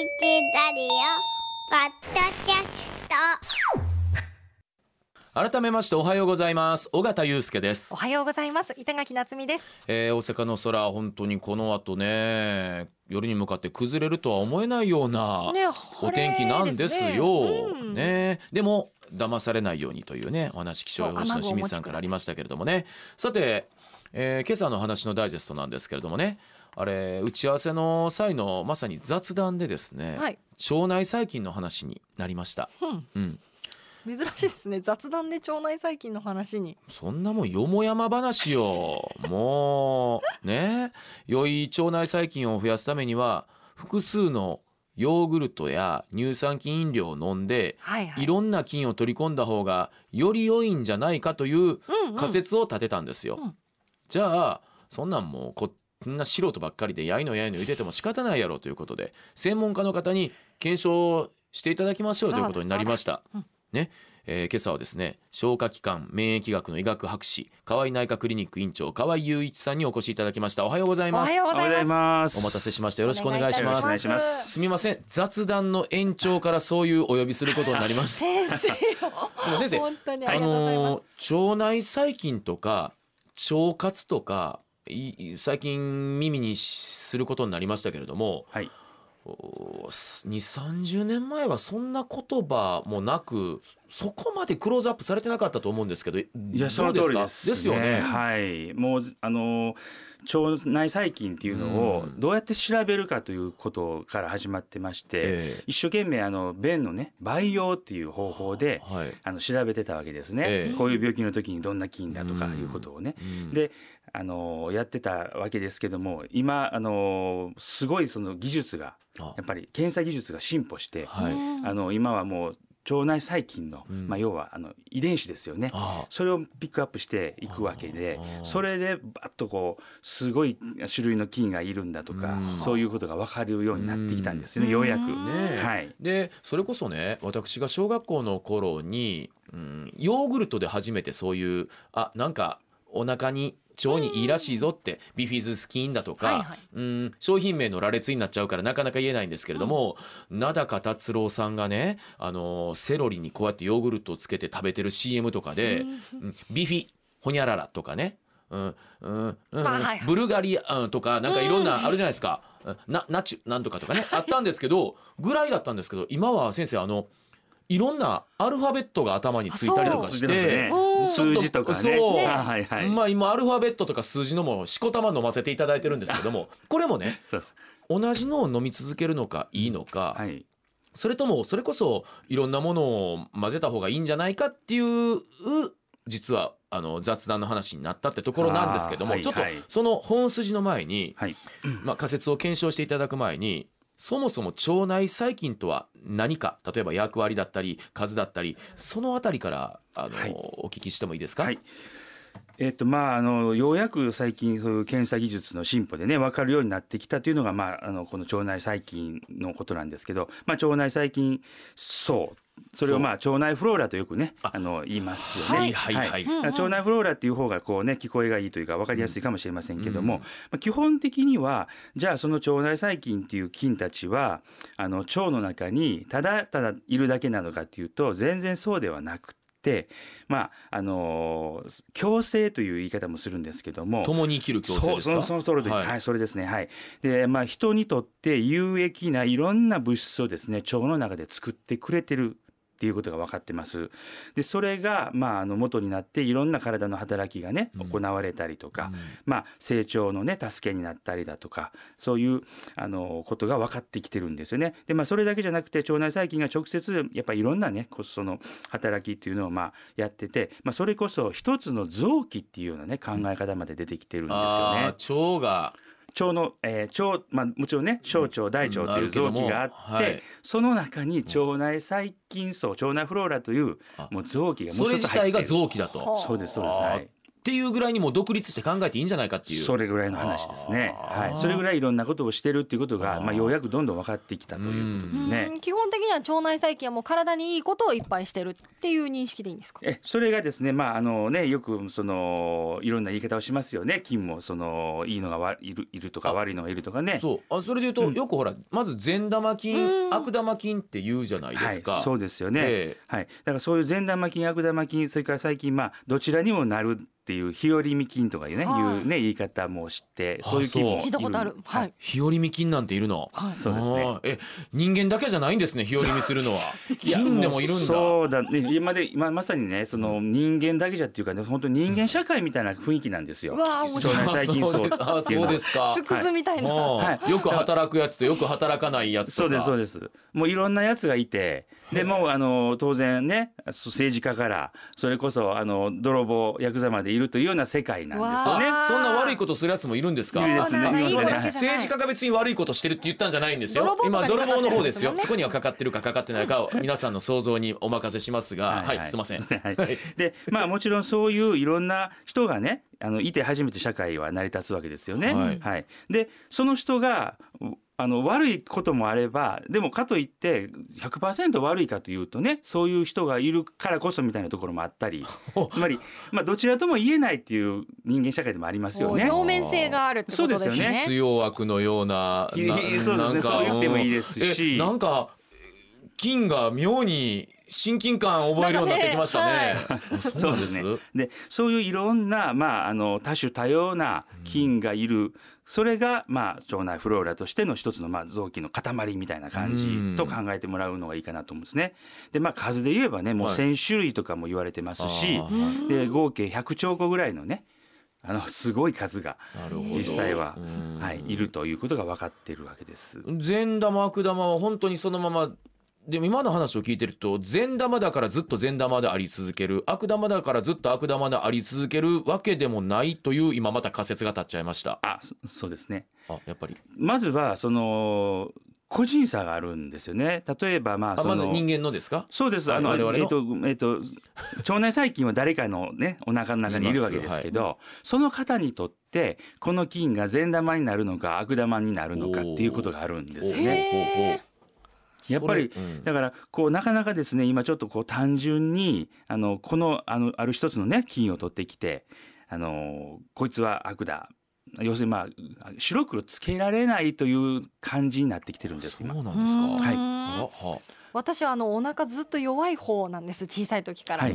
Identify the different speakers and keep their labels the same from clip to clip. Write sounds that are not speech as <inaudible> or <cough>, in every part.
Speaker 1: ラディオポッドキャスト。
Speaker 2: 改めましておはようございます。尾形祐介です。
Speaker 3: お、はようございます。板垣夏美です。
Speaker 2: えー、大阪の空本当にこの後ね夜に向かって崩れるとは思えないような
Speaker 3: ね
Speaker 2: お天気なんですよ。
Speaker 3: 晴れですねうん。
Speaker 2: ね。でも騙されないようにというねお話気象予報士の清水さんからありましたけれどもね。さて、えー今朝の話のダイジェストなんですけれどもねあれ打ち合わせの際のまさに雑談でですね、
Speaker 3: はい。
Speaker 2: 腸内細菌の話になりました。
Speaker 3: うん。
Speaker 2: うん。
Speaker 3: 珍しいですね。雑談で腸内細菌の話に。
Speaker 2: そんなもんよもやま話よ。<laughs> もうね。良い腸内細菌を増やすためには複数のヨーグルトや乳酸菌飲料を飲んで
Speaker 3: はいはい。
Speaker 2: いろんな菌を取り込んだ方がより良いんじゃないかという
Speaker 3: うんうん。
Speaker 2: 仮説を立てたんですよ。
Speaker 3: うん。
Speaker 2: じゃあそんなんもうここんな素人ばっかりでやいのやいの言ってても仕方ないやろということで専門家の方に検証していただきましょうということになりました。ね、えー今朝はですね消化器官免疫学の医学博士河合内科クリニック院長河合雄一さんにお越しいただきました。おはようござい
Speaker 3: お
Speaker 2: ます。
Speaker 3: はようございます。
Speaker 2: お待たせしました。よろしくお願いします。
Speaker 4: お願いいたします。
Speaker 2: すみません雑談の延長からそういうお呼びすることになりました。<laughs>
Speaker 3: 先生
Speaker 2: 先生
Speaker 3: 本当にありがとうございます、
Speaker 2: のー腸内細菌とか腸活とかい最近耳にすることになりましたけれども
Speaker 4: はい。
Speaker 2: 2 3 0年前はそんな言葉もなくそこまでクローズアップされてなかったと思うんですけどい
Speaker 4: いやその通りです
Speaker 2: ですよね。
Speaker 4: はい。もうあの腸内細菌っていうのを
Speaker 2: うん。
Speaker 4: どうやって調べるかということから始まってまして、
Speaker 2: ええ。
Speaker 4: 一生懸命あの便のね培養っていう方法で
Speaker 2: はい。
Speaker 4: あの調べてたわけですね、
Speaker 2: ええ。
Speaker 4: こういう病気の時にどんな菌だとかいうことをね、
Speaker 2: うん。
Speaker 4: であのやってたわけですけども今あのすごいその技術が
Speaker 2: あ。
Speaker 4: やっぱり検査技術が進歩して、
Speaker 2: はい。
Speaker 3: うん
Speaker 4: あの今はもう腸内細菌の、
Speaker 2: うん。
Speaker 4: まあ、要はあの遺伝子ですよね。
Speaker 2: あ
Speaker 4: それをピックアップしていくわけでそれでバッとこうすごい種類の菌がいるんだとか
Speaker 2: うん。
Speaker 4: そういうことが分かるようになってきたんですよ
Speaker 3: うん。
Speaker 4: ねようやく。
Speaker 3: うん
Speaker 2: ねえ。
Speaker 4: はい。
Speaker 2: でそれこそね私が小学校の頃に、うん、ヨーグルトで初めてそういうあなんかお腹に腸にいいらしいぞって、ビフィズス菌だとか、
Speaker 3: はいはい。
Speaker 2: うん、商品名の羅列になっちゃうからなかなか言えないんですけれども、名高達郎さんがね、あのセロリにこうやってヨーグルトをつけて食べてる CM とかで、うん。ビフィホニャララとかね、うんうんブルガリアンとかなんかいろんなあるじゃないですか、うんなナチュなんとかとかねあったんですけどぐらいだったんですけど今は先生あのいろんなアルファベットが頭についたりとかし
Speaker 4: て数字とかね。
Speaker 2: そう。まあ今アルファベットとか数字のもしこたま飲ませていただいてるんですけども <laughs> これもね。同じのを飲み続けるのかいいのか、
Speaker 4: はい。
Speaker 2: それともそれこそいろんなものを混ぜた方がいいんじゃないかっていう実はあの雑談の話になったってところなんですけども、ちょっとその本筋の前に、
Speaker 4: はい。
Speaker 2: まあ、仮説を検証していただく前にそもそも腸内細菌とは何か？例えば役割だったり数だったりそのあたりからあの、
Speaker 4: はい。
Speaker 2: お聞きしてもいいですか、
Speaker 4: はい。えっとまああのようやく最近そういう検査技術の進歩でね分かるようになってきたというのがまああのこの腸内細菌のことなんですけど、まあ腸内細菌層それをまあ腸内フローラとよくね
Speaker 2: あ。
Speaker 4: あの言いますよね。
Speaker 2: はいはいはい。
Speaker 3: うんうん
Speaker 4: 腸内フローラっていう方がこうね聞こえがいいというか分かりやすいかもしれませんけども、まあ、基本的にはじゃあその腸内細菌っていう菌たちはあの腸の中にただただいるだけなのかっていうと全然そうではなくてまああのー共生という言い方もするんですけども。
Speaker 2: 共に生きる共生ですか？
Speaker 4: そうそのその通り
Speaker 2: は
Speaker 4: はい。い、それですね。はい。でまあ人にとって有益ないろんな物質をですね腸の中で作ってくれてるっていうことが分かってます。でそれがまああの元になっていろんな体の働きがね
Speaker 2: うん。
Speaker 4: 行われたりとか、
Speaker 2: うん。
Speaker 4: まあ成長のね助けになったりだとかそういうあのことが分かってきてるんですよね。でまあそれだけじゃなくて腸内細菌が直接やっぱりいろんなねこその働きっていうのをまあやってて、まあ、それこそ一つの臓器っていうようなね考え方まで出てきてるんですよね。
Speaker 2: 腸が
Speaker 4: 腸の、えー腸まあ、もちろんね小腸大腸という臓器があって、
Speaker 2: はい。
Speaker 4: その中に腸内細菌層腸内フローラという
Speaker 2: あ。
Speaker 4: もう臓器がも
Speaker 2: そうれ
Speaker 4: 一つ入ってる。
Speaker 2: 自体が臓器だと。
Speaker 3: はあ
Speaker 4: そうですそうです。はい
Speaker 2: っていうぐらいにもう独立して考えていいんじゃないかっていう。
Speaker 4: それぐらいの話ですね。はい、それぐらいいろんなことをしてるっていうことが、まあ、ようやくどんどん分かってきたということですね。
Speaker 3: うん。基本的には腸内細菌はもう体にいいことをいっぱいしてるっていう認識でいいんですか？
Speaker 4: えそれがですねまああのねよくそのいろんな言い方をしますよね。菌もそのいいのがわいるいるとか
Speaker 2: あ。
Speaker 4: 悪いのがいるとかね。
Speaker 2: そう。あそれで言うと、よくほらまず善玉菌、
Speaker 3: うん。
Speaker 2: 悪玉菌って言うじゃないですか、
Speaker 4: はい、そうですよね、
Speaker 2: え。
Speaker 4: はい、だからそういう善玉菌悪玉菌それから最近まあどちらにもなるっていう日和見菌とかいうね,、
Speaker 3: はい。
Speaker 4: いうね言い方も知って
Speaker 2: あ
Speaker 4: そういう菌も
Speaker 3: 聞いたことある。はい。
Speaker 2: 日和見菌なんているの、
Speaker 3: はい。
Speaker 4: そうですね。
Speaker 2: え人間だけじゃないんですね日和見するのは。<laughs> 菌でもいるんだ。
Speaker 4: そうだね。今で今まさにねその人間だけじゃっていうかね本当に人間社会みたいな雰囲気なんですよ。
Speaker 3: うわあ面白い。
Speaker 4: 腸内細菌層って
Speaker 2: あ
Speaker 4: いうのは
Speaker 2: そうですか。
Speaker 3: 縮図みたいな。
Speaker 4: はい。
Speaker 2: よく働くやつとよく働かないやつとか。
Speaker 4: そうですそうです。もういろんなやつがいてでもうあの当然ね政治家からそれこそあの泥棒ヤクザまでいるというような世界なんですよね。
Speaker 2: そんな悪いことするやつもいるんですか？
Speaker 4: いるですね。
Speaker 2: 政治家が別に悪いことしてるって言ったんじゃないんですよ。今泥棒の方ですよ。そこにはかかってるかかかってないかを皆さんの想像にお任せしますが。はい、すいません。<laughs>
Speaker 4: はい、でまあもちろんそういういろんな人がねあのいて初めて社会は成り立つわけですよね。
Speaker 2: はい。
Speaker 4: でその人がうあの悪いこともあればでもかといって100%悪いかというとねそういう人がいるからこそみたいなところもあったり <laughs> つまり、まあ、どちらとも言えないっていう人間社会でもありますよね。
Speaker 3: 両面性があるってことですね。
Speaker 4: そうですよね
Speaker 2: 必要悪のような
Speaker 4: そうですね
Speaker 2: なんか
Speaker 4: そう言ってもいいですし
Speaker 2: えなんか菌が妙に親近感を覚えるようになってきましたね。あそうなんです。
Speaker 4: そうですでそういういろんな、まあ、あの多種多様な菌がいる、それが、まあ、腸内フローラとしての一つの、まあ、臓器の塊みたいな感じと考えてもらうのがいいかなと思うんですね。でまあ数で言えばねもう
Speaker 2: はい。
Speaker 4: 1,000種類とかも言われてますし、
Speaker 2: あー。
Speaker 4: で合計100兆個ぐらいのねあのすごい数が実際は
Speaker 2: うん、
Speaker 4: はい、いるということが分かっているわけです。
Speaker 2: 善玉悪玉は本当にそのままでも今の話を聞いてると善玉だからずっと善玉であり続ける悪玉だからずっと悪玉であり続けるわけでもないという今また仮説が立っちゃいました。
Speaker 4: あそそうですね
Speaker 2: あやっぱり
Speaker 4: まずはその個人差があるんですよね。例えばまあ
Speaker 2: まず人間のですか？
Speaker 4: そうです。
Speaker 2: はい
Speaker 4: あの、えっ、と、えっ、と、腸内細菌は誰かのね、お腹の中にいるわけですけど、その方にとって、この菌が善玉になるのか悪玉になるのかっていうことがあるんですよね。やっぱり、
Speaker 2: うん
Speaker 4: だから、こう、なかなかですね、今ちょっとこう、単純に、あの、この、あの、ある一つのね、菌を取ってきて、あの、こいつは悪だ。要するにまあ白黒つけられないという感じになってきてるんです今
Speaker 2: そうなんですか。
Speaker 3: うん
Speaker 4: はい
Speaker 3: 私はあのお腹ずっと弱い方なんです小さい時から。
Speaker 4: はい。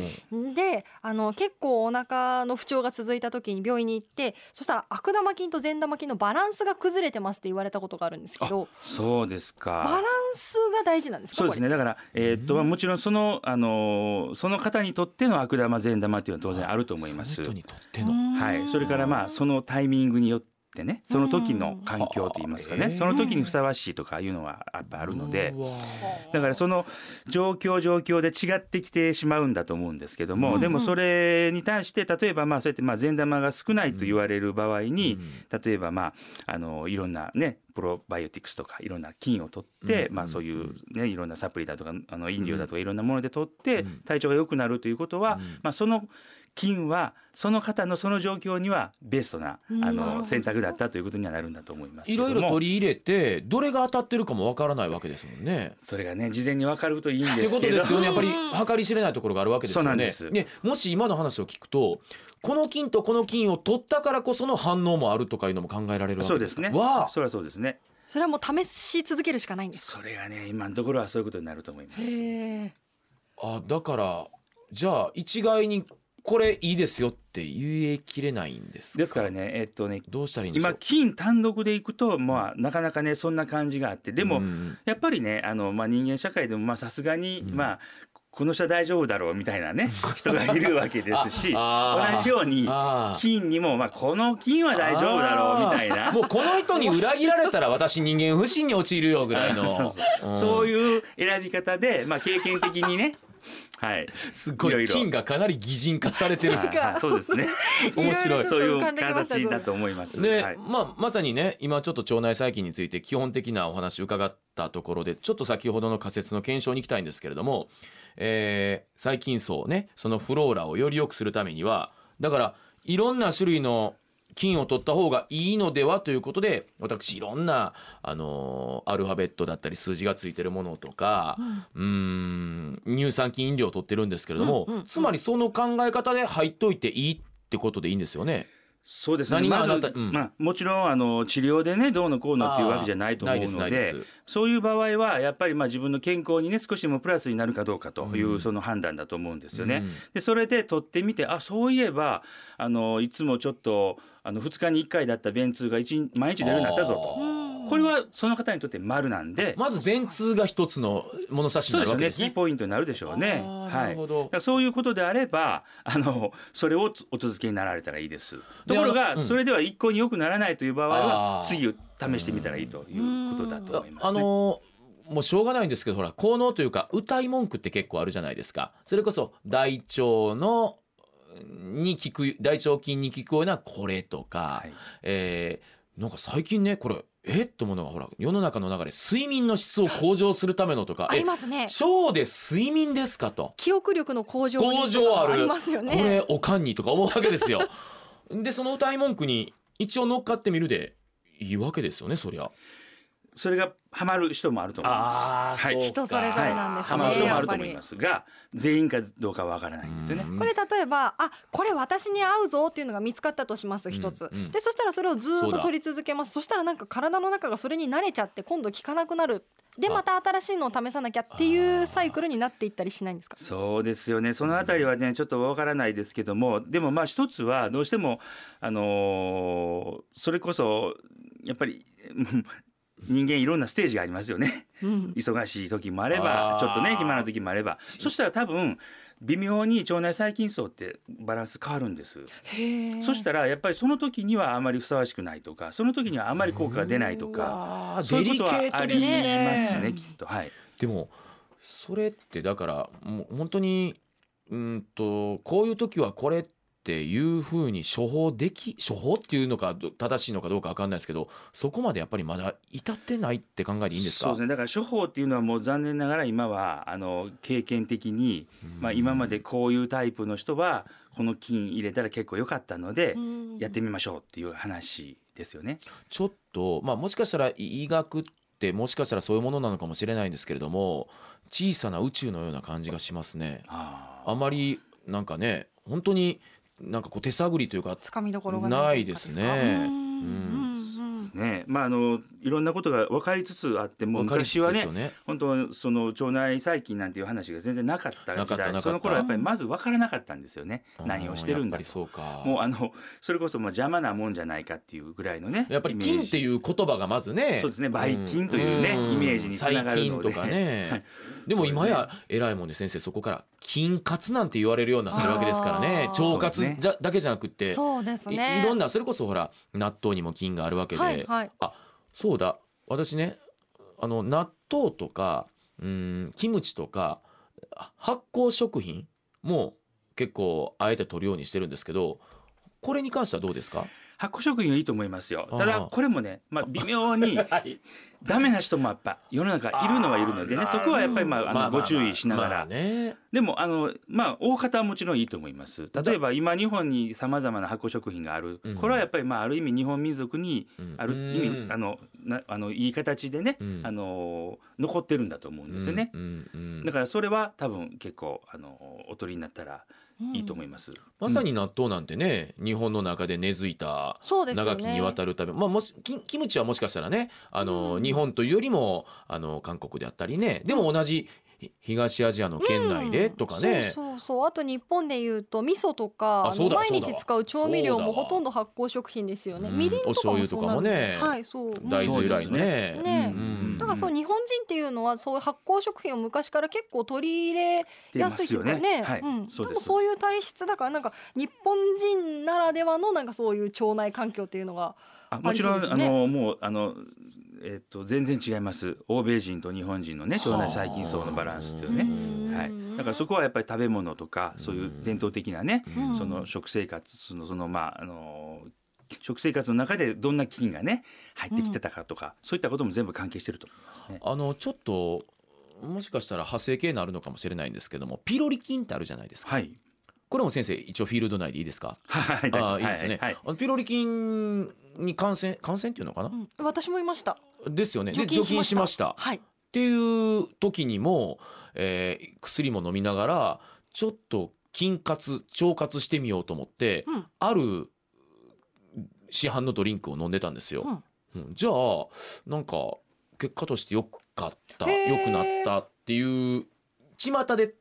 Speaker 3: であの結構お腹の不調が続いた時に病院に行ってそしたら悪玉菌と善玉菌のバランスが崩れてますって言われたことがあるんですけど
Speaker 4: そうですか。
Speaker 3: バランスが大事なんですか
Speaker 4: そうですね。だから、えーっとまあ、もちろんその、あのーその方にとっての悪玉善玉っていうのは当然あると思います。
Speaker 2: その。人にとって
Speaker 3: これ
Speaker 2: の。
Speaker 4: はい、それからまあそのタイミングによってねその時の環境といいますか
Speaker 2: うん
Speaker 4: ねその時にふさわしいとかいうのはやっぱあるのでだからその状況状況で違ってきてしまうんだと思うんですけども、
Speaker 3: うん。
Speaker 4: でもそれに対して例えばまあそうやってまあ善玉が少ないと言われる場合に、例えばまああのいろんなねプロバイオティクスとかいろんな菌を取って、
Speaker 2: うん。
Speaker 4: まあそういうねいろんなサプリだとかあの飲料だとかいろんなもので取って
Speaker 2: うん。
Speaker 4: 体調が良くなるということは、
Speaker 2: うん。
Speaker 4: まあその菌はその方のその状況にはベストなあの選択だったということにはなるんだと思いますけ
Speaker 2: いろ
Speaker 4: ども。
Speaker 2: いろ取り入れてどれが当たってるかもわからないわけですもんね。
Speaker 4: それがね事前に分かるといいんですけど。
Speaker 2: ことですよね。やっぱり計り知れないところがあるわけですよね。
Speaker 4: そうなんです。
Speaker 2: ね。もし今の話を聞くとこの菌とこの菌を取ったからこその反応もあるとかいうのも考えられるわけでか？
Speaker 4: そうですすね。
Speaker 2: わあ。
Speaker 4: それはそうですね。
Speaker 3: それはもう試し続けるしかないんです
Speaker 4: それがね今のところはそういうことになると思います。
Speaker 2: あだからじゃあ一概にこれいいですよって言えきれないんですか？
Speaker 4: ですからねえっとね
Speaker 2: どうしたらいい
Speaker 4: 今
Speaker 2: う？
Speaker 4: 菌単独でいくとまあなかなかねそんな感じがあってでも、
Speaker 2: うん
Speaker 4: やっぱりねあの、まあ、人間社会でもまあさすがに、
Speaker 2: うん。
Speaker 4: まあこの人は大丈夫だろうみたいなね <laughs> 人がいるわけですし同じように
Speaker 2: あー。
Speaker 4: 菌にも、まあ、この菌は大丈夫だろうみたいな。
Speaker 2: もうこの人に裏切られたら私人間不信に陥るよぐらいの
Speaker 4: そういう選び方で、まあ、経験的にねはい。
Speaker 2: すごい
Speaker 4: いろいろ
Speaker 2: 菌がかなり擬人化されてる。
Speaker 4: はい。はい。<laughs> そうですね。
Speaker 2: 面白い。
Speaker 4: そういう形だと思います。
Speaker 2: で、
Speaker 4: はい。
Speaker 2: まあ、まさにね今ちょっと腸内細菌について基本的なお話伺ったところでちょっと先ほどの仮説の検証に行きたいんですけれども、えー細菌層ねそのフローラをより良くするためにはだからいろんな種類の菌を取った方がいいのではということで私いろんな、あのーアルファベットだったり数字がついてるものとか、うーん乳酸菌飲料を取ってるんですけれども、
Speaker 3: うんうんうん
Speaker 2: つまりその考え方で入っといていいってことでいいんですよね？
Speaker 4: そうですね。まず
Speaker 2: うん。
Speaker 4: まあ、もちろんあの治療でねどうのこうのっていうわけじゃないと思うのでそういう場合はやっぱりまあ自分の健康にね少しでもプラスになるかどうかという
Speaker 2: うん。
Speaker 4: その判断だと思うんですよね。
Speaker 2: うん。
Speaker 4: でそれで取ってみてあそういえばあのいつもちょっとあの2日に1回だった便通が毎日出るようになったぞと。
Speaker 3: うん。
Speaker 4: これはその方にとって丸なんで、
Speaker 2: まず便通が一つの物差しに
Speaker 4: そうですよね。
Speaker 2: なるわけですね。
Speaker 4: キーポイントになるでしょうね。は
Speaker 2: ない
Speaker 4: そういうことであればあのそれをお続けになられたらいいです。ところが、
Speaker 2: うん。
Speaker 4: それでは一向に良くならないという場合は次を試してみたらいいということだと思います、ね。
Speaker 2: あのーもうしょうがないんですけどほら効能というか歌い文句って結構あるじゃないですか。それこそ大腸のに効く大腸菌に効くようなこれとか、
Speaker 4: はい。
Speaker 2: えーなんか最近ねこれえ？っと思うのがほら世の中の流れ睡眠の質を向上するためのとか。
Speaker 3: あり
Speaker 2: え
Speaker 3: ますね。
Speaker 2: 腸で睡眠ですかと。
Speaker 3: 記憶力の向上に
Speaker 2: 向上ある。
Speaker 3: ありますよね。
Speaker 2: これおかんにとか思うわけですよ。<laughs> でその歌い文句に一応乗っかってみるでいいわけですよねそりゃ
Speaker 4: それがハマる人もあると思います。はい。
Speaker 3: 人それぞれなんですね
Speaker 4: ハマる人もあると思いますが全員かどうかわからないんですよね。
Speaker 2: うん。
Speaker 3: これ例えばあこれ私に合うぞっていうのが見つかったとします一つ、
Speaker 2: うん。うん
Speaker 3: でそしたらそれをずっと取り続けます。そしたらなんか体の中がそれに慣れちゃって今度効かなくなる。で
Speaker 2: あ。
Speaker 3: また新しいのを試さなきゃっていうサイクルになっていったりしないんですか？
Speaker 4: そうですよね。そのあたりはねちょっとわからないですけども。でもまあ一つはどうしてもあのーそれこそやっぱりうん人間いろんなステージがありますよね。
Speaker 3: うん。
Speaker 4: 忙しい時もあればちょっとね暇な時もあれば。そしたら多分微妙に腸内細菌層ってバランス変わるんです。
Speaker 3: へえ
Speaker 4: そしたらやっぱりその時にはあまりふさわしくないとかその時にはあまり効果が出ないとかそういうことは
Speaker 2: デリケート
Speaker 4: あり
Speaker 2: ですね。
Speaker 4: ますねきっと。はい。
Speaker 2: でもそれってだからもう本当にうんとこういう時はこれっていうふうに処方でき処方っていうのかど正しいのかどうかわかんないですけどそこまでやっぱりまだ至ってないって考えでいいんですか？
Speaker 4: そうですね。だから処方っていうのはもう残念ながら今はあの経験的に、まあ、今までこういうタイプの人はこの菌入れたら結構良かったので
Speaker 3: うん。
Speaker 4: やってみましょうっていう話ですよね。
Speaker 2: ちょっとまあもしかしたら医学ってもしかしたらそういうものなのかもしれないんですけれども小さな宇宙のような感じがしますね。
Speaker 4: あ
Speaker 2: あまりなんかね本当になんかこう手探りというか
Speaker 3: つかみどころが
Speaker 2: ないですね。
Speaker 3: かうん
Speaker 2: うん
Speaker 3: うんうん。
Speaker 4: ね。まああのいろんなことが分かりつつあっても昔はね
Speaker 2: ね。
Speaker 4: 本当その腸内細菌なんていう話が全然なかった時代。その頃はやっぱりまず分からなかったんですよね。何をしてるんだと。
Speaker 2: やっぱりそうか。
Speaker 4: もうあのそれこそもう邪魔なもんじゃないかっていうぐらいのね
Speaker 2: やっぱり菌って
Speaker 4: う
Speaker 2: いう言葉がまずね。
Speaker 4: そうですね。ばい菌というね
Speaker 2: ん。
Speaker 4: イメージにつながるので。
Speaker 2: 細菌とかね。<laughs>
Speaker 4: はい
Speaker 2: でも今や偉いもんで先生そこから菌活なんて言われるようになってるわけですからね。腸活じゃだけじゃなくって、
Speaker 3: そうです
Speaker 2: い
Speaker 3: ね。
Speaker 2: いろんなそれこそほら納豆にも菌があるわけで、
Speaker 3: はいはい。
Speaker 2: あそうだ。私ねあの納豆とかうんキムチとかあ発酵食品も結構あえて取るようにしてるんですけどこれに関してはどうですか？
Speaker 4: 発酵食品はいいと思いますよ。ただこれもね、まあ、微妙に <laughs>
Speaker 2: はい
Speaker 4: ダメな人もやっぱ世の中いるのはいるのでね。そこはやっぱりまああのご注意しながら。
Speaker 2: ね。
Speaker 4: でもあのまあ大方はもちろんいいと思います。例えば今日本にさまざまな発酵食品がある。
Speaker 2: うん。
Speaker 4: これはやっぱりまあある意味日本民族に
Speaker 2: うん。
Speaker 4: ある意
Speaker 2: うん。
Speaker 4: 味あのなあのいい形でね
Speaker 2: うん。
Speaker 4: あの残ってるんだと思うんですよね。
Speaker 2: うんうんうん。
Speaker 4: だからそれは多分結構あのお取りになったらいいと思います。
Speaker 2: まさに納豆なんてね、日本の中で根付いた
Speaker 3: そうですよね。
Speaker 2: 長きにわたるため、まあもしキキムチはもしかしたらねあの、
Speaker 3: うん。
Speaker 2: 日本というよりもあの韓国であったりね。でも同じひ東アジアの県内でとかね、
Speaker 3: そうそうそう。あと日本でいうと味噌とか毎
Speaker 2: そうだそうだ。
Speaker 3: 日使う調味料もほとんど発酵食品ですよね。
Speaker 2: うん。
Speaker 3: みりんとかも
Speaker 2: お醤油とかもね。
Speaker 3: そうなんで。すはいそう。
Speaker 2: 大豆由来のね。
Speaker 3: ね
Speaker 2: うん
Speaker 3: だからそう日本人っていうのはそういう発酵食品を昔から結構取り入れやすいというか
Speaker 4: 出ますよ
Speaker 3: ね。
Speaker 4: ねはい。
Speaker 3: うん、
Speaker 4: そうで
Speaker 3: もそういう体質だからなんか日本人ならではのなんかそういう腸内環境っていうのが
Speaker 4: あもちろんあのもうあのえっと全然違います。欧米人と日本人のね腸内細菌層のバランスっていうね。
Speaker 3: うん。
Speaker 4: はい、だからそこはやっぱり食べ物とかそういう伝統的なね、
Speaker 3: うん。
Speaker 4: その食生活のそのまああの食生活の中でどんな菌がね入ってきてたかとか、そういったことも全部関係してると思いますね。
Speaker 2: あのちょっともしかしたら派生系になるのかもしれないんですけどもピロリ菌ってあるじゃないですか。
Speaker 4: はい、
Speaker 2: これも先生一応フィールド内でいいですか？
Speaker 4: はい
Speaker 2: あーいいですよね、
Speaker 4: はいはい。
Speaker 2: あのピロリ菌に感染感染っていうのかな、
Speaker 3: うん。私もいました。
Speaker 2: ですよね。で
Speaker 3: 除菌しました。
Speaker 2: しました。
Speaker 3: はい。
Speaker 2: っていう時にも、えー薬も飲みながらちょっと菌活腸活してみようと思って、
Speaker 3: うん。
Speaker 2: ある市販のドリンクを飲んでたんですよ。うん。じゃあなんか結果としてよかった良くなったっていう巷で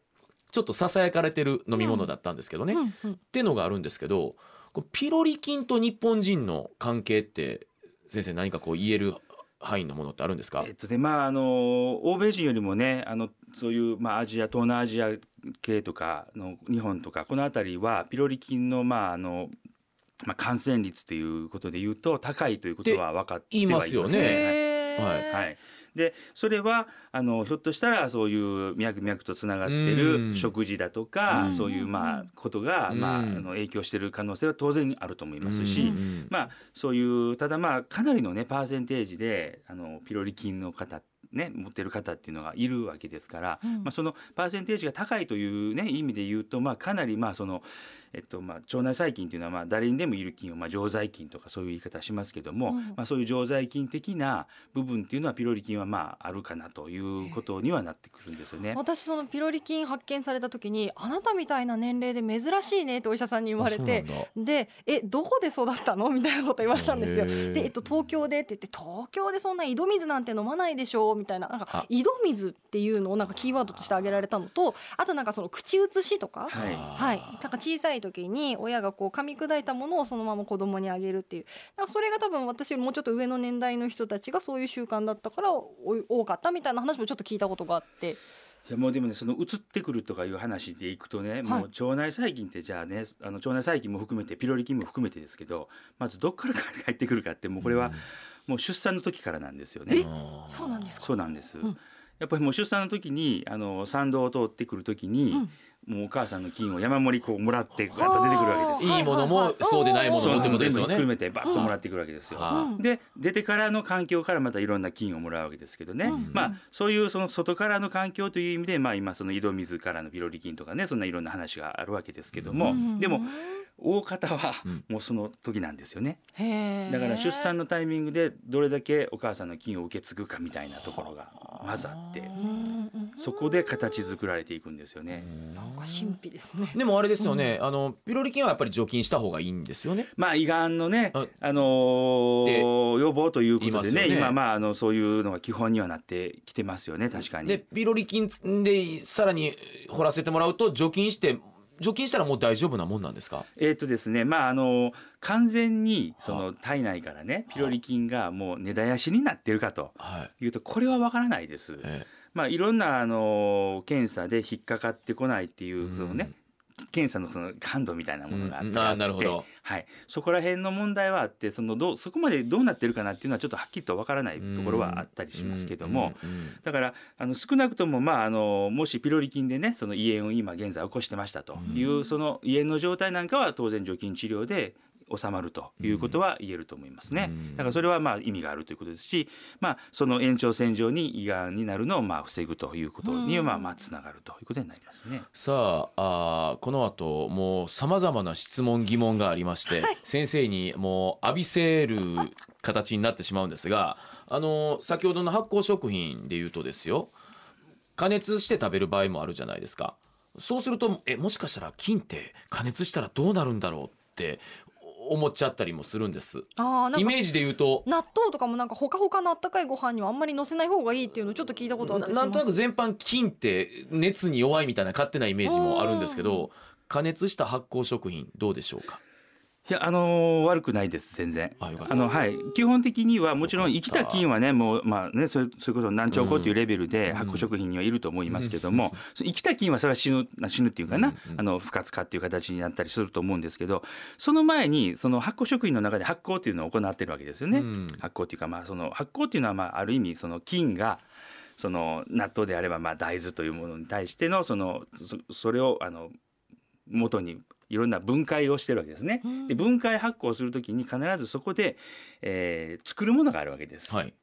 Speaker 2: ちょっとささやかれてる飲み物だったんですけどね、っ
Speaker 3: うんうん。
Speaker 2: ていうのがあるんですけどピロリ菌と日本人の関係って先生何かこう言える範囲のものってあるんですか？
Speaker 4: えっとねまああの欧米人よりもねあのそういう、まあ、アジア東南アジア系とかの日本とかこの辺りはピロリ菌の,、まああのまあ、感染率ということでいうと高いということは分かってはい
Speaker 2: ますよね。はい。
Speaker 4: はい、でそれはあのひょっとしたらそういう脈々とつながって
Speaker 2: うん。
Speaker 4: る食事だとか、
Speaker 3: うん。
Speaker 4: そういうまあことが、
Speaker 2: うん。
Speaker 4: まあ、あの影響している可能性は当然あると思いますし、
Speaker 2: うん。
Speaker 4: まあそういうただまあかなりのねパーセンテージであのピロリ菌の方ね持ってる方っていうのがいるわけですから、
Speaker 3: うん。
Speaker 4: まあそのパーセンテージが高いというね意味で言うとまあかなりまあそのえっとまあ腸内細菌っていうのはまあ誰にでもいる菌をまあ常在菌とかそういう言い方しますけども、
Speaker 3: うん。
Speaker 4: まあそういう常在菌的な部分っていうのはピロリ菌はまああるかなということにはなってくるんですよね。
Speaker 3: 私そのピロリ菌発見された時にあなたみたいな年齢で珍しいねってお医者さんに言われてでえどこで育ったの？みたいなこと言われたんですよ。で、えっと、東京でって言って東京でそんな井戸水なんて飲まないでしょみたいななん
Speaker 2: あ。
Speaker 3: か井戸水っていうのをなんかキーワードとして挙げられたのとあとなんかその口移しとか？
Speaker 4: はい。
Speaker 3: はい、なんか小さい時に親がこう噛み砕いたものをそのまま子供にあげるっていう。なんかそれが多分私よりもうちょっと上の年代の人たちがそういう習慣だったからお多かったみたいな話もちょっと聞いたことがあって。
Speaker 4: いやもうでもねその移ってくるとかいう話でいくとね、もう腸内細菌ってじゃあねあの腸内細菌も含めてピロリ菌も含めてですけどまずどっから入ってくるかってもうこれはもう出産の時からなんですよね。
Speaker 3: そうなんですか？
Speaker 4: そうなんです、
Speaker 3: ん。
Speaker 4: やっぱりもう出産の時にあの産道を通ってくる時に、もうお母さんの菌を山盛りこうもらってガッと出てくるわけですよ。
Speaker 2: いいものもそうでないものもってことですよね
Speaker 4: 全部ひっくる。めてバッともらってくるわけですよ。
Speaker 2: は
Speaker 4: で出てからの環境からまたいろんな菌をもらうわけですけどね、
Speaker 3: うん
Speaker 4: まあそういうその外からの環境という意味で、まあ、今その井戸水からのピロリ菌とかねそんないろんな話があるわけですけども、
Speaker 3: うん
Speaker 4: でも大方は
Speaker 2: うん。
Speaker 4: もうその時なんですよね。
Speaker 3: へー。
Speaker 4: だから出産のタイミングでどれだけお母さんの菌を受け継ぐかみたいなところがまずあって
Speaker 3: うんうん
Speaker 4: そこで形作られていくんですよね。
Speaker 3: なん。か神秘ですね。
Speaker 2: でもあれですよね、あのピロリ菌はやっぱり除菌した方がいいんですよね？
Speaker 4: まあ胃がんのね、
Speaker 2: あ
Speaker 4: あのー予防ということでね
Speaker 2: ね。
Speaker 4: 今まああのそういうのが基本にはなってきてますよね確かに。
Speaker 2: でピロリ菌でさらに掘らせてもらうと除菌して除菌したらもう大丈夫なもんなんですか？
Speaker 4: えーとですねまああの完全にそ
Speaker 2: は
Speaker 4: の体内からねピロリ菌がもう根絶やしになってるかと
Speaker 2: はい。
Speaker 4: いうとこれはわからないです。
Speaker 2: え
Speaker 4: まあいろんなあの検査で引っかかってこないっていう
Speaker 2: うん
Speaker 4: そのね検査のその感度みたいなものがあって、
Speaker 2: うんあーなるほど。
Speaker 4: はい、そこら辺の問題はあってそのどうそこまでどうなってるかなっていうのはちょっとはっきりとわからない
Speaker 2: え
Speaker 4: ところはあったりしますけども、
Speaker 2: うんうんうん
Speaker 4: だからあの少なくとも、まあ、あのもしピロリ菌でねその胃炎を今現在起こしてましたという、その胃炎の状態なんかは当然除菌治療で収まるということは言えると思いますね。
Speaker 2: うん
Speaker 4: だからそれはまあ意味があるということですし、まあ、その延長線上に胃がんになるのをまあ防ぐということにはまあまあつながるということになりますね。
Speaker 2: さああーこの後もうさまざまな質問疑問がありまして、先生にもう浴びせる形になってしまうんですがあの先ほどの発酵食品で言うとですよ加熱して食べる場合もあるじゃないですかそうするとえもしかしたら菌って加熱したらどうなるんだろうって思っちゃったりもするんです。イメージで言うと。
Speaker 3: 納豆とかもなんかほかほかのあったかいご飯にはあんまり乗せない方がいいっていうのをちょっと聞いたことあったりします。
Speaker 2: ななんとなく全般菌って熱に弱いみたいな勝手なイメージもあるんですけど加熱した発酵食品どうでしょうか？
Speaker 4: いやあのー悪くないです全然。
Speaker 2: あ
Speaker 4: のはい。基本的にはもちろん生きた菌はねもうまあねそれそれこそ難聴孔っていうレベルで
Speaker 2: うん。
Speaker 4: 発酵食品にはいると思いますけども、生きた菌はそれは死ぬ死ぬっていうかな、あの不活化っていう形になったりすると思うんですけどその前にその発酵食品の中で発酵っていうのを行ってるわけですよね。
Speaker 2: うん。
Speaker 4: 発酵っていうかまあその発酵っていうのはまあある意味その菌がその納豆であればまあ大豆というものに対してのそのそそれをあの元にいろんな分解をしてるわけですね。
Speaker 3: うん
Speaker 4: で分解発酵するときに必ずそこで、えー作るものがあるわけです。
Speaker 2: はい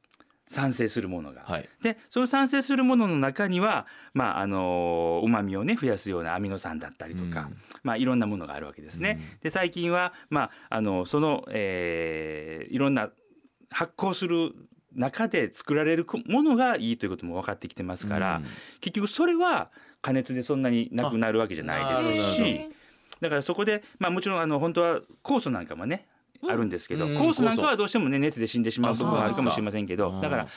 Speaker 4: 産生するものが。
Speaker 2: はい
Speaker 4: でその産生するものの中にはまああのうまみをね増やすようなアミノ酸だったりとか、
Speaker 2: うん
Speaker 4: まあいろんなものがあるわけですね。で最近はまああのその、えーいろんな発酵する中で作られるものがいいということも分かってきてますから、
Speaker 2: うん
Speaker 4: 結局それは加熱でそんなになくなるわけじゃないですしだからそこでまあもちろんあの本当は酵素なんかもねあるんですけど、
Speaker 2: うん。
Speaker 4: 酵素なんかはどうしてもね熱で死んでしまう
Speaker 2: あ
Speaker 4: ところがある
Speaker 2: か
Speaker 4: か。もしれませんけど
Speaker 2: うん。
Speaker 4: だから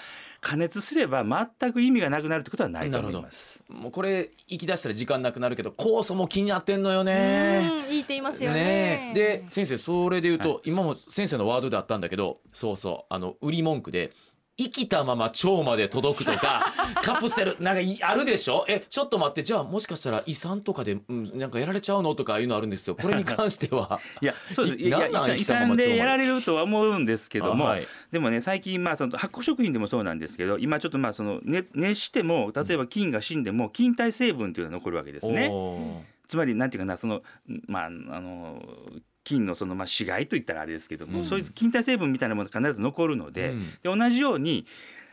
Speaker 4: 加熱すれば全く意味がなくなるってことはないと思います。
Speaker 2: もうこれ行き出したら時間なくなるけど酵素も気になってんのよね。
Speaker 3: うん。いいって言いますよね。
Speaker 2: ね。えで先生それで言うと、今も先生のワードであったんだけどそうそうあの売り文句で生きたまま腸まで届くとか <laughs> カプセルなんかいあるでしょ？えちょっと待ってじゃあもしかしたら胃酸とかで、うん、なんかやられちゃうのとかいうのあるんですよ。これに関しては。<laughs>
Speaker 4: いやそうです。いや遺産遺産でやられるとは思うんですけども、
Speaker 2: あはい。
Speaker 4: でもね最近まあその発酵食品でもそうなんですけど今ちょっとまあその、ね、熱しても例えば菌が死んでも菌体成分というのが残るわけですね。つまりなんていうかなそのまああの菌のそのまあ死骸といったらあれですけども、
Speaker 2: うん
Speaker 4: そういう菌体成分みたいなものが必ず残るので,、
Speaker 2: うん。
Speaker 4: で同じように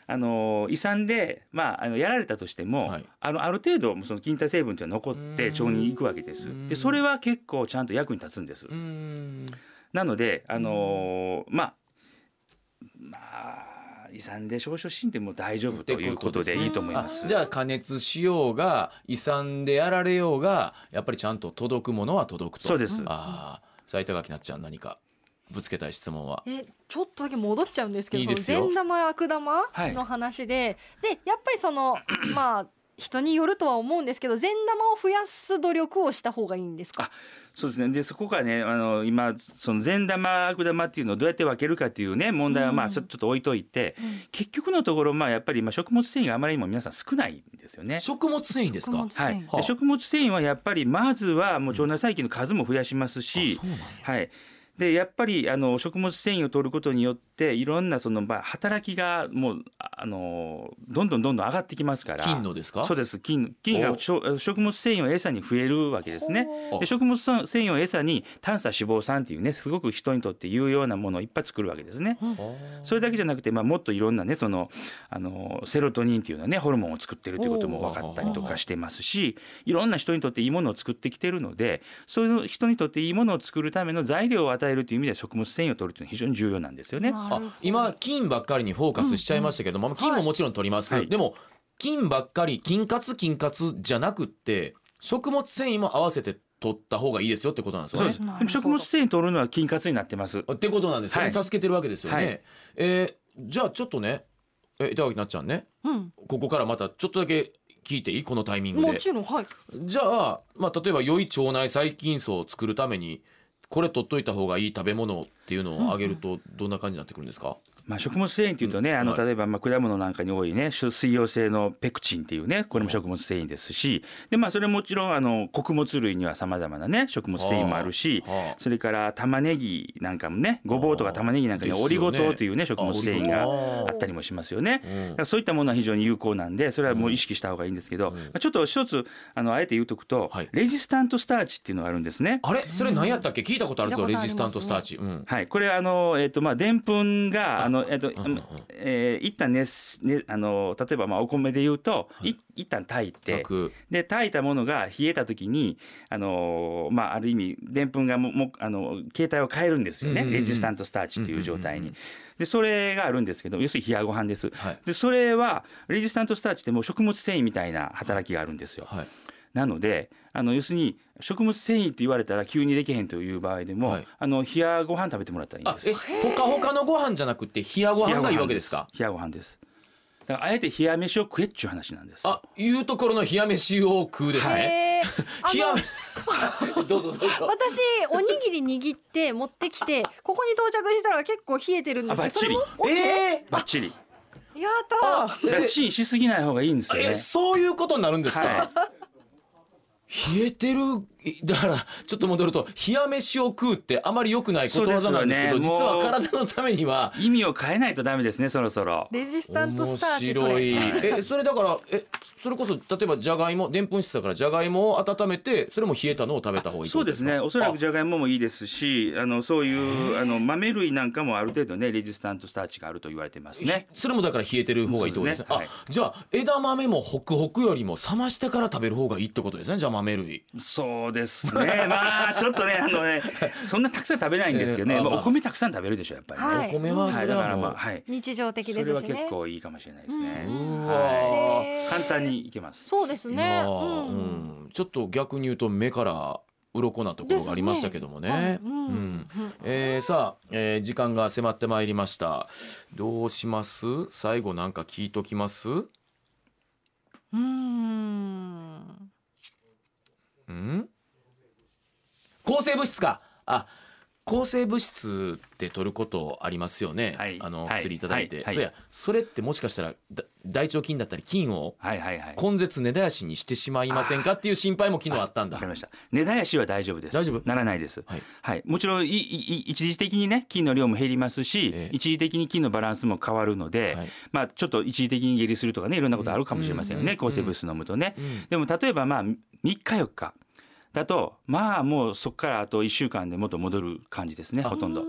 Speaker 4: あの胃酸で、まあ、あのやられたとしても、
Speaker 2: はい。
Speaker 4: あのある程度その菌体成分というのは残って腸に行くわけです。
Speaker 2: うん。
Speaker 4: でそれは結構ちゃんと役に立つんです。
Speaker 2: う。ん。
Speaker 4: なのであのーまあまあ胃酸で少々死んでも大丈夫ということでいいと思います。
Speaker 2: じゃあ加熱しようが胃酸でやられようがやっぱりちゃんと届くものは届くと。
Speaker 4: そうです。
Speaker 2: ああ斉田垣なっちゃん何かぶつけたい質問は？
Speaker 3: えちょっとだけ戻っちゃうんですけど善玉悪玉
Speaker 4: はい
Speaker 3: の話で、でやっぱりそのまあ人によるとは思うんですけど善玉を増やす努力をした方がいいんですか？
Speaker 4: そうですね。でそこからねあの今その善玉悪玉っていうのをどうやって分けるかっていうね問題はまあちょっと置いといて、結局のところまあやっぱり今食物繊維があまりにも皆さん少ないんですよね。
Speaker 2: 食物繊維ですか？
Speaker 3: 食物繊維。
Speaker 4: はい、
Speaker 2: はあ。
Speaker 4: で食物繊維はやっぱりまずはもう腸内細菌の数も増やしますし
Speaker 2: うなんや。
Speaker 4: はい、でやっぱりあの食物繊維を取ることによっていろんなそのまあ働きがもうああのどんどんどんどん上がってきますから。
Speaker 2: 菌のですか？
Speaker 4: そうです。菌菌が食物繊維を餌に増えるわけですね。
Speaker 2: お
Speaker 4: で食物繊維を餌に短鎖脂肪酸っていうねすごく人にとって有用なものをいっぱい作るわけですね。それだけじゃなくて、まあ、もっといろんなねそのあのセロトニンっていうのはねホルモンを作ってるということも分かったりとかしてますしいろんな人にとっていいものを作ってきてるのでそういう人にとっていいものを作るための材料を与えるという意味では食物繊維を取るというのは非常に重要なんですよね。
Speaker 2: 今菌ばっかりにフォーカスしちゃいましたけども、菌ももちろん取ります、
Speaker 4: はい。
Speaker 2: でも菌ばっかり菌活菌活じゃなくって食物繊維も合わせて取った方がいいですよってことなんですよね。
Speaker 4: 食物繊維取るのは菌活になってます。
Speaker 2: ってことなんですよね、
Speaker 4: はい。
Speaker 2: 助けてるわけですよね、
Speaker 4: はい。
Speaker 2: えーじゃあちょっとねえ板垣なっちゃんね。
Speaker 3: うん。
Speaker 2: ここからまたちょっとだけ聞いていい？このタイミング
Speaker 3: も
Speaker 2: で
Speaker 3: ちろんはい。
Speaker 2: じゃあ、まあ、例えば良い腸内細菌層を作るためにこれ取っといた方がいい食べ物っていうのをあげるとどんな感じになってくるんですか、
Speaker 4: まあ、食物繊維っていうとね、あの
Speaker 2: はい。
Speaker 4: 例えばまあ果物なんかに多いね水溶性のペクチンっていうねこれも食物繊維ですしでまあそれもちろんあの穀物類にはさまざまなね食物繊維もあるしそれから玉ねぎなんかもねごぼうとか玉ねぎなんかにはオリゴ糖というね食物繊維があったりもしますよね。
Speaker 2: うん。
Speaker 4: だからそういったものは非常に有効なんでそれはもう意識した方がいいんですけど、まあちょっと一つあのあえて言うとくと、
Speaker 2: はい。
Speaker 4: レジスタントスターチっていうのがあるんですね。
Speaker 2: あれ？それ何やったっけ？聞いたことあるぞレジスタントスターチ、うん、
Speaker 4: はい、これあのえっ、とまあでんぷんがあのえっ、と、
Speaker 2: うんうん
Speaker 4: えー一旦熱ねあの例えばまあお米で言うと、い。一旦炊いて
Speaker 2: 楽
Speaker 4: で炊いたものが冷えた時にあのまあある意味でんぷんがももあの形態を変えるんですよね、
Speaker 2: うんうんうん。
Speaker 4: レジスタントスターチっていう状態に。
Speaker 2: うんうんうん。
Speaker 4: でそれがあるんですけど要するに冷やご飯です。
Speaker 2: はい。
Speaker 4: でそれはレジスタントスターチってもう食物繊維みたいな働きがあるんですよ。
Speaker 2: はい
Speaker 4: なのであの要するに食物繊維って言われたら急にできへんという場合でも、
Speaker 2: はい
Speaker 4: あの冷やご飯食べてもらったらいいです。
Speaker 2: えほかほかのご飯じゃなくて冷やご飯がいいわけですか？
Speaker 4: 冷やご飯です。だからあえて冷や飯を食えっちゅう話なんです。
Speaker 2: あいうところの冷や飯を食うですね、
Speaker 3: えーあ <laughs>
Speaker 2: 冷や
Speaker 3: の <laughs>
Speaker 2: どうぞどうぞ
Speaker 3: 私おにぎり握って持ってきてここに到着したら結構冷えてるんですけど
Speaker 4: あバッチリ
Speaker 3: それも OK？
Speaker 2: え
Speaker 4: バッチリ。
Speaker 3: やった
Speaker 4: チンしすぎない方がいいんです
Speaker 2: ー、
Speaker 4: よね
Speaker 2: え。そういうことになるんですか、
Speaker 4: は
Speaker 2: 冷えてるだからちょっと戻ると冷や飯を食うってあまり良くないことわざなんですけど
Speaker 4: ね。
Speaker 2: 実は体のためには
Speaker 4: 意味を変えないとダメですねそろそろ。
Speaker 3: レジスタント
Speaker 2: 面
Speaker 3: スターチ取
Speaker 2: 白い。
Speaker 3: れ
Speaker 2: えそれだからえそれこそ例えばじゃがいもでんぷん質だからじゃがいもを温めてそれも冷えたのを食べた方がいい
Speaker 4: そうですね。おそらく
Speaker 2: あ
Speaker 4: じゃがいももいいですしあのそういうあの豆類なんかもある程度ねレジスタントスターチがあると言われてますね。
Speaker 2: それもだから冷えてる方がいいってことですね。
Speaker 4: そうですね。
Speaker 2: あじゃあ枝豆もホクホクよりも冷ましてから食べる方がいいってことですねじゃあ豆類。
Speaker 4: そうですね。まあちょっとねあのねそんなたくさん食べないんですけどね、
Speaker 2: えーあまあ。
Speaker 4: まあお米たくさん食べるでしょやっぱりね。
Speaker 3: はい。
Speaker 2: お米はそ
Speaker 4: はい、だから
Speaker 2: れはもう
Speaker 4: まあはい。
Speaker 3: 日常的
Speaker 4: それは
Speaker 3: ですしね。
Speaker 4: 結構いいかもしれないですね。
Speaker 2: う
Speaker 4: はい、簡単にいけます。
Speaker 3: そうです
Speaker 2: い
Speaker 3: ね
Speaker 2: やー
Speaker 3: うん。
Speaker 2: うん。ちょっと逆に言うと目から鱗なところがありましたけどもね。
Speaker 3: はい。うん。
Speaker 2: うん。えーさあ、えー時間が迫ってまいりました。どうします？最後なんか聞いときます？
Speaker 3: うーん。
Speaker 2: うん？抗生物質か。あ抗生物質って取ることありますよね、
Speaker 4: はい。
Speaker 2: あの
Speaker 4: はい。
Speaker 2: 薬いただいて、
Speaker 4: はい。はい。
Speaker 2: そや。それってもしかしたらだ大腸菌だったり菌を
Speaker 4: はいはいはい。
Speaker 2: 根絶根絶やしにしてしまいませんかっていう心配も昨日あったんだ。
Speaker 4: わかりました。根絶やしは大丈夫です。
Speaker 2: 大丈夫？
Speaker 4: ならないです。
Speaker 2: はい。
Speaker 4: はい、もちろんいいい一時的にね菌の量も減りますし、
Speaker 2: ええ。
Speaker 4: 一時的に菌のバランスも変わるので、
Speaker 2: はい。
Speaker 4: まあちょっと一時的に下痢するとかねいろんなことあるかもしれませんよね、
Speaker 2: うん
Speaker 4: 抗生物質飲むとね、
Speaker 2: うん
Speaker 4: でも例えばまあ3日4日だとまあもうそこからあと1週間で元戻る感じですね
Speaker 2: あ
Speaker 4: ほとんど。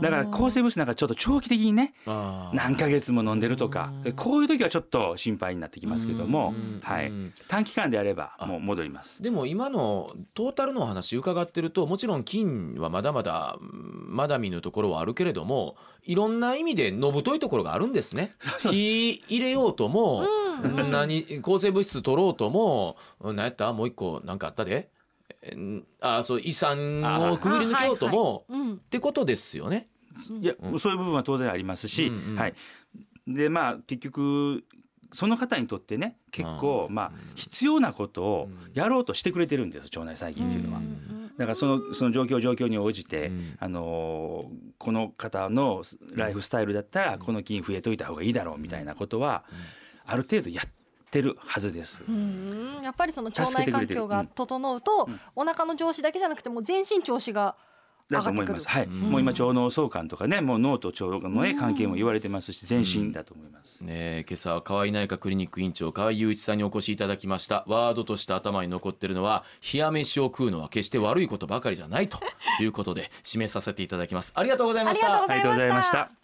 Speaker 4: だから抗生物質なんかちょっと長期的にね何ヶ月も飲んでるとか
Speaker 2: うん。
Speaker 4: こういう時はちょっと心配になってきますけども
Speaker 2: うん
Speaker 4: はい
Speaker 2: うん
Speaker 4: 短期間であれば
Speaker 2: あ
Speaker 4: もう戻ります。
Speaker 2: でも今のトータルのお話伺ってるともちろん菌はまだまだうんまだ見ぬところはあるけれどもいろんな意味でのぶといところがあるんですね。火入れようとも、何抗生物質取ろうとも何やった？もう一個何かあったであそう胃酸をくぐり抜けようとも、
Speaker 3: うん
Speaker 2: ってことですよね。
Speaker 4: いや、そういう部分は当然ありますし、
Speaker 2: うんうん
Speaker 4: はい。でまあ結局その方にとってね結構
Speaker 2: うん
Speaker 4: まあ必要なことをやろうとしてくれてるんです腸内細菌っていうのは。
Speaker 2: うん
Speaker 4: だからそのその状況状況に応じて、
Speaker 2: うん。
Speaker 4: あのーこの方のライフスタイルだったらこの菌増えといた方がいいだろうみたいなことはある程度やってるはずです。
Speaker 3: うんやっぱりその腸内環境が整うと、
Speaker 4: うん
Speaker 3: お腹の調子だけじゃなくてもう全身調子が上
Speaker 4: だと
Speaker 3: がってくる
Speaker 4: 思います。はい。
Speaker 2: うん
Speaker 4: もう今腸脳相関とかね、もう脳と腸のね関係も言われてますし、全身だと思います。
Speaker 2: ねえ今朝は河合内科クリニック院長河合雄一さんにお越しいただきましたワードとして頭に残ってるのは冷や飯を食うのは決して悪いことばかりじゃないということで締めさせていただきます
Speaker 3: ありがとうございました
Speaker 4: ありがとうございました。